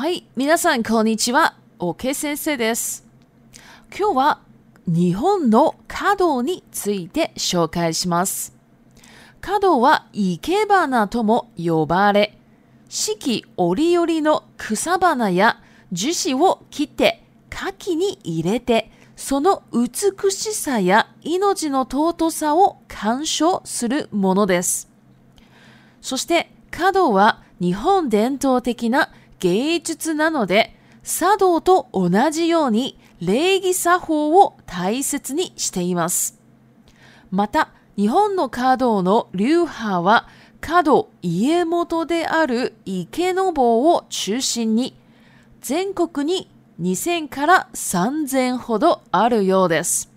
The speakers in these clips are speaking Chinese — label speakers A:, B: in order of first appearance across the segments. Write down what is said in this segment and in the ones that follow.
A: はい、皆さんこんにちは。おけ先生です。今日は日本の華道について紹介します。華道は生け花とも呼ばれ、四季折々の草花や樹脂を切って花器に入れて、その美しさや命の尊さを鑑賞するものです。そして、華道は日本伝統的な芸術なので茶道と同じように礼儀作法を大切にしています。また、日本の華道の流派は、華道家元である池の坊を中心に、全国に2000から3000ほどあるようです。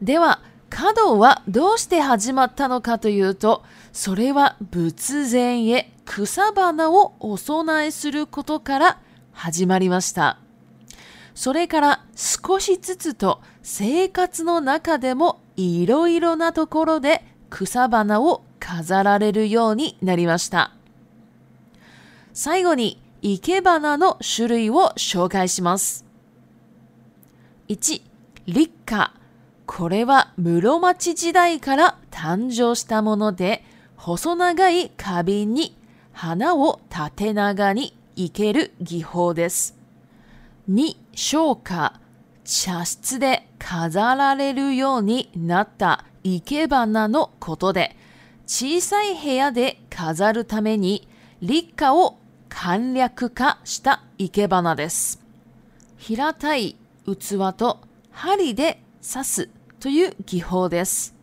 A: では、角はどうして始まったのかというと、それは仏前へ草花をお供えすることから始まりました。それから少しずつと生活の中でもいろいろなところで草花を飾られるようになりました。最後に生け花の種類を紹介します。1、立花。これは室町時代から誕生したもので、細長い花瓶に花を縦長に生ける技法です。2、昇花、茶室で飾られるようになった生け花のことで、小さい部屋で飾るために立花を簡略化した生け花です。平たい器と針で刺すという技法です。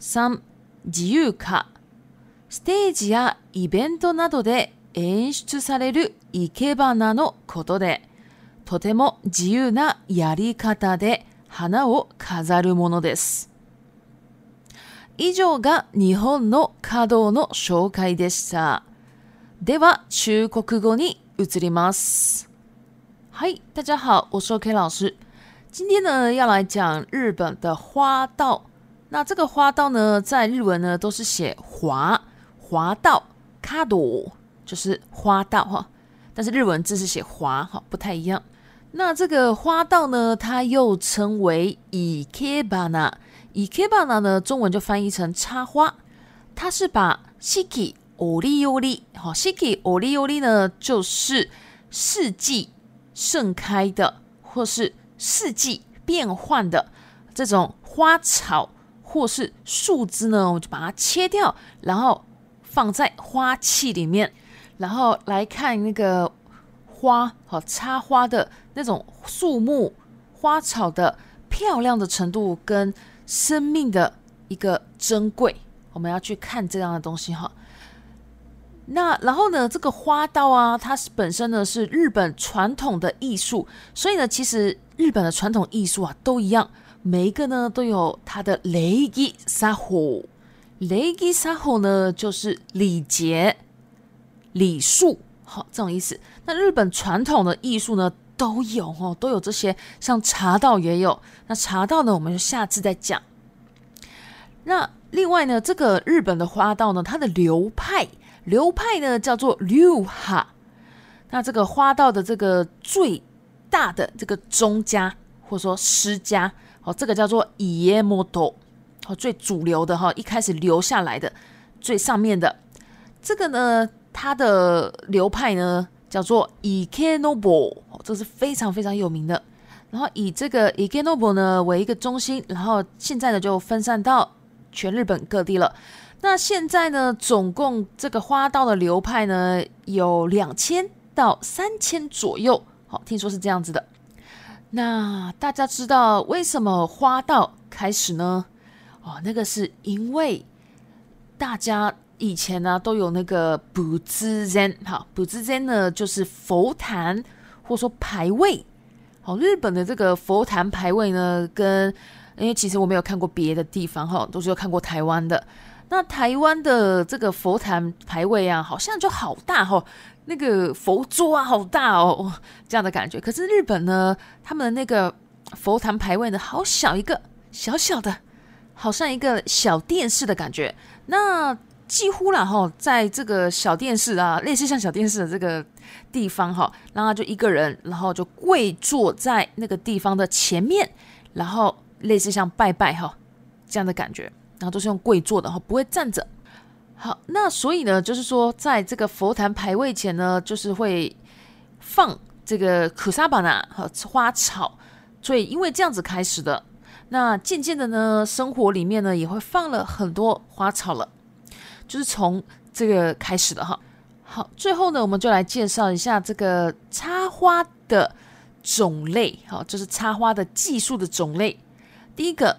A: 3、自由化。ステージやイベントなどで演出される生け花のことで、とても自由なやり方で花を飾るものです。以上が日本の華道の紹介でした。では、中国語に移ります。はい、大家好，我是 K 老师。今天呢，要来讲日本的花道。那这个花道呢，在日文呢都是写“滑滑道 “kado”，就是花道哈。但是日文字是写“滑哈，不太一样。那这个花道呢，它又称为 “ikebana”。ikebana 呢，中文就翻译成插花。它是把 “shiki o r i 利 r i s h i k i o r i 利 r i 呢，就是四季盛开的，或是四季变换的这种花草或是树枝呢，我就把它切掉，然后放在花器里面，然后来看那个花和插花的那种树木、花草的漂亮的程度跟生命的一个珍贵，我们要去看这样的东西哈。那然后呢？这个花道啊，它是本身呢是日本传统的艺术，所以呢，其实日本的传统艺术啊都一样，每一个呢都有它的雷吉沙火，雷吉沙火呢就是礼节、礼数，好这种意思。那日本传统的艺术呢都有哦，都有这些，像茶道也有。那茶道呢，我们就下次再讲。那另外呢，这个日本的花道呢，它的流派。流派呢叫做流哈，那这个花道的这个最大的这个宗家或者说师家，哦，这个叫做伊耶摩多，哦，最主流的哈，一开始留下来的最上面的这个呢，它的流派呢叫做伊根诺博，哦，这是非常非常有名的。然后以这个伊根诺博呢为一个中心，然后现在呢就分散到。全日本各地了。那现在呢？总共这个花道的流派呢，有两千到三千左右。好，听说是这样子的。那大家知道为什么花道开始呢？哦，那个是因为大家以前呢都有那个卜之斋。好，卜之斋呢就是佛坛，或者说牌位。好，日本的这个佛坛牌位呢跟因为其实我没有看过别的地方哈，都是有看过台湾的。那台湾的这个佛坛牌位啊，好像就好大哈，那个佛桌啊好大哦，这样的感觉。可是日本呢，他们的那个佛坛牌位呢，好小一个小小的，好像一个小电视的感觉。那几乎啦哈，在这个小电视啊，类似像小电视的这个地方哈，然后就一个人，然后就跪坐在那个地方的前面，然后。类似像拜拜哈这样的感觉，然后都是用跪坐的哈，不会站着。好，那所以呢，就是说，在这个佛坛排位前呢，就是会放这个可萨巴纳和花草，所以因为这样子开始的，那渐渐的呢，生活里面呢也会放了很多花草了，就是从这个开始的哈。好，最后呢，我们就来介绍一下这个插花的种类，好，就是插花的技术的种类。第一个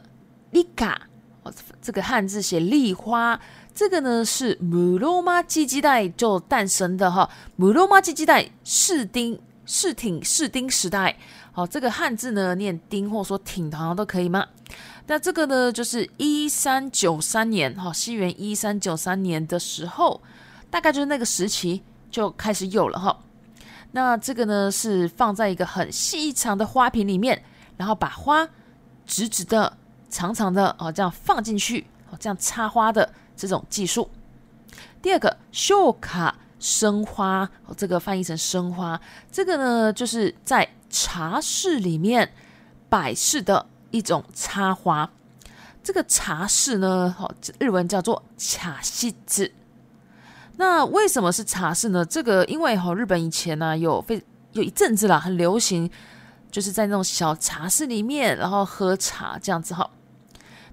A: 立卡，哦，这个汉字写立花，这个呢是母罗马基基代就诞生的哈，母罗马基基代是丁是挺是丁时代，好，这个汉字呢念丁或说挺，好像都可以吗？那这个呢就是一三九三年哈，西元一三九三年的时候，大概就是那个时期就开始有了哈。那这个呢是放在一个很细长的花瓶里面，然后把花。直直的、长长的哦，这样放进去，哦，这样插花的这种技术。第二个，秀卡生花，这个翻译成生花，这个呢，就是在茶室里面摆设的一种插花。这个茶室呢，哦，日文叫做茶室子。那为什么是茶室呢？这个因为哦，日本以前呢，有非有一阵子啦，很流行。就是在那种小茶室里面，然后喝茶这样子哈。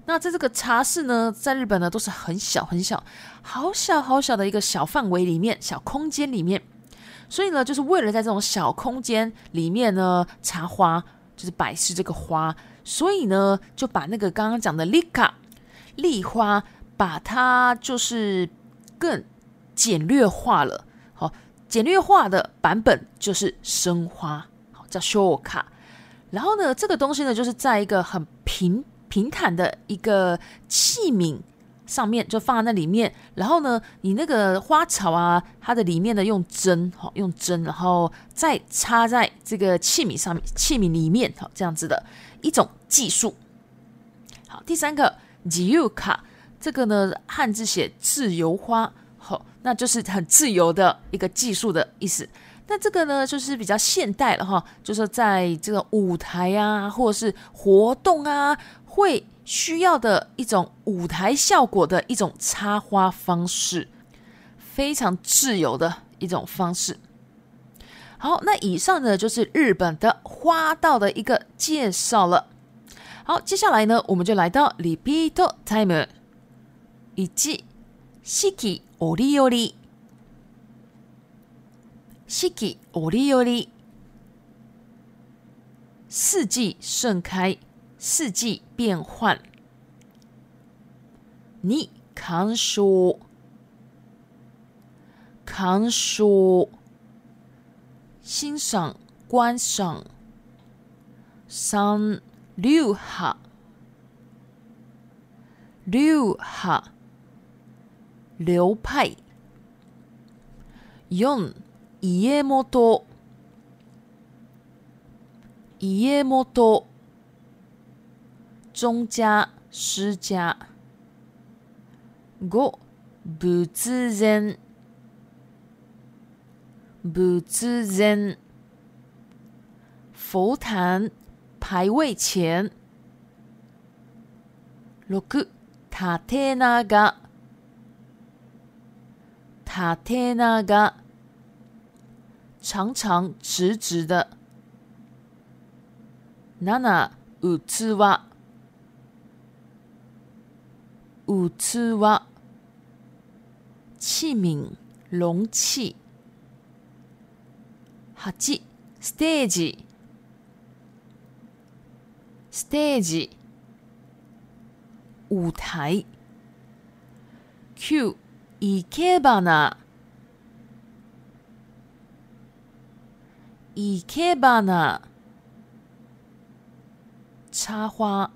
A: 那在这个茶室呢，在日本呢都是很小很小，好小好小的一个小范围里面、小空间里面，所以呢，就是为了在这种小空间里面呢插花，就是摆饰这个花，所以呢就把那个刚刚讲的立卡立花，把它就是更简略化了。好，简略化的版本就是生花。叫修卡，然后呢，这个东西呢，就是在一个很平平坦的一个器皿上面，就放在那里面。然后呢，你那个花草啊，它的里面呢，用针，哦，用针，然后再插在这个器皿上面，器皿里面，哦，这样子的一种技术。好，第三个自由卡，这个呢，汉字写自由花，好，那就是很自由的一个技术的意思。那这个呢，就是比较现代了哈，就是在这个舞台啊，或者是活动啊，会需要的一种舞台效果的一种插花方式，非常自由的一种方式。好，那以上呢就是日本的花道的一个介绍了。好，接下来呢，我们就来到リピート i k i o r オリオリ。四季折り折り，四季盛开，四季变换。你看书，看书，欣赏，观赏。三流下，流下，流派。四一夜莫多，一夜莫多。宗家师家，我不自然，不自然。佛坛排位前，六个塔亭那噶，塔亭那噶。长长直直的，ナナウツワウツワ器皿容器，s t ステージステージ舞台，九いけばな。ナ。いけばな、插花、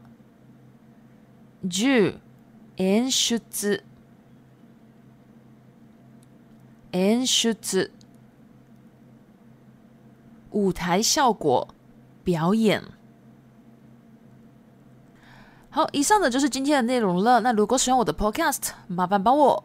A: 演出、演出、舞台效果、表演。好，以上的就是今天的内容了。那如果喜欢我的 podcast，麻烦帮我。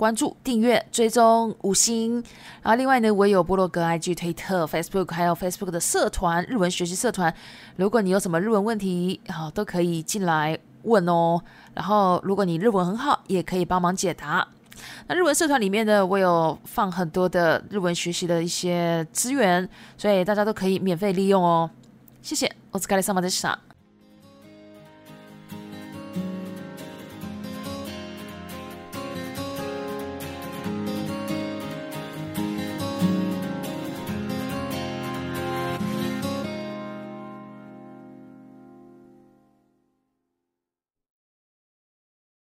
A: 关注、订阅、追踪五星，然后另外呢，我有波洛格、IG、推特、Facebook，还有 Facebook 的社团日文学习社团。如果你有什么日文问题，好都可以进来问哦。然后如果你日文很好，也可以帮忙解答。那日文社团里面呢，我有放很多的日文学习的一些资源，所以大家都可以免费利用哦。谢谢 o t s u k a r s m h i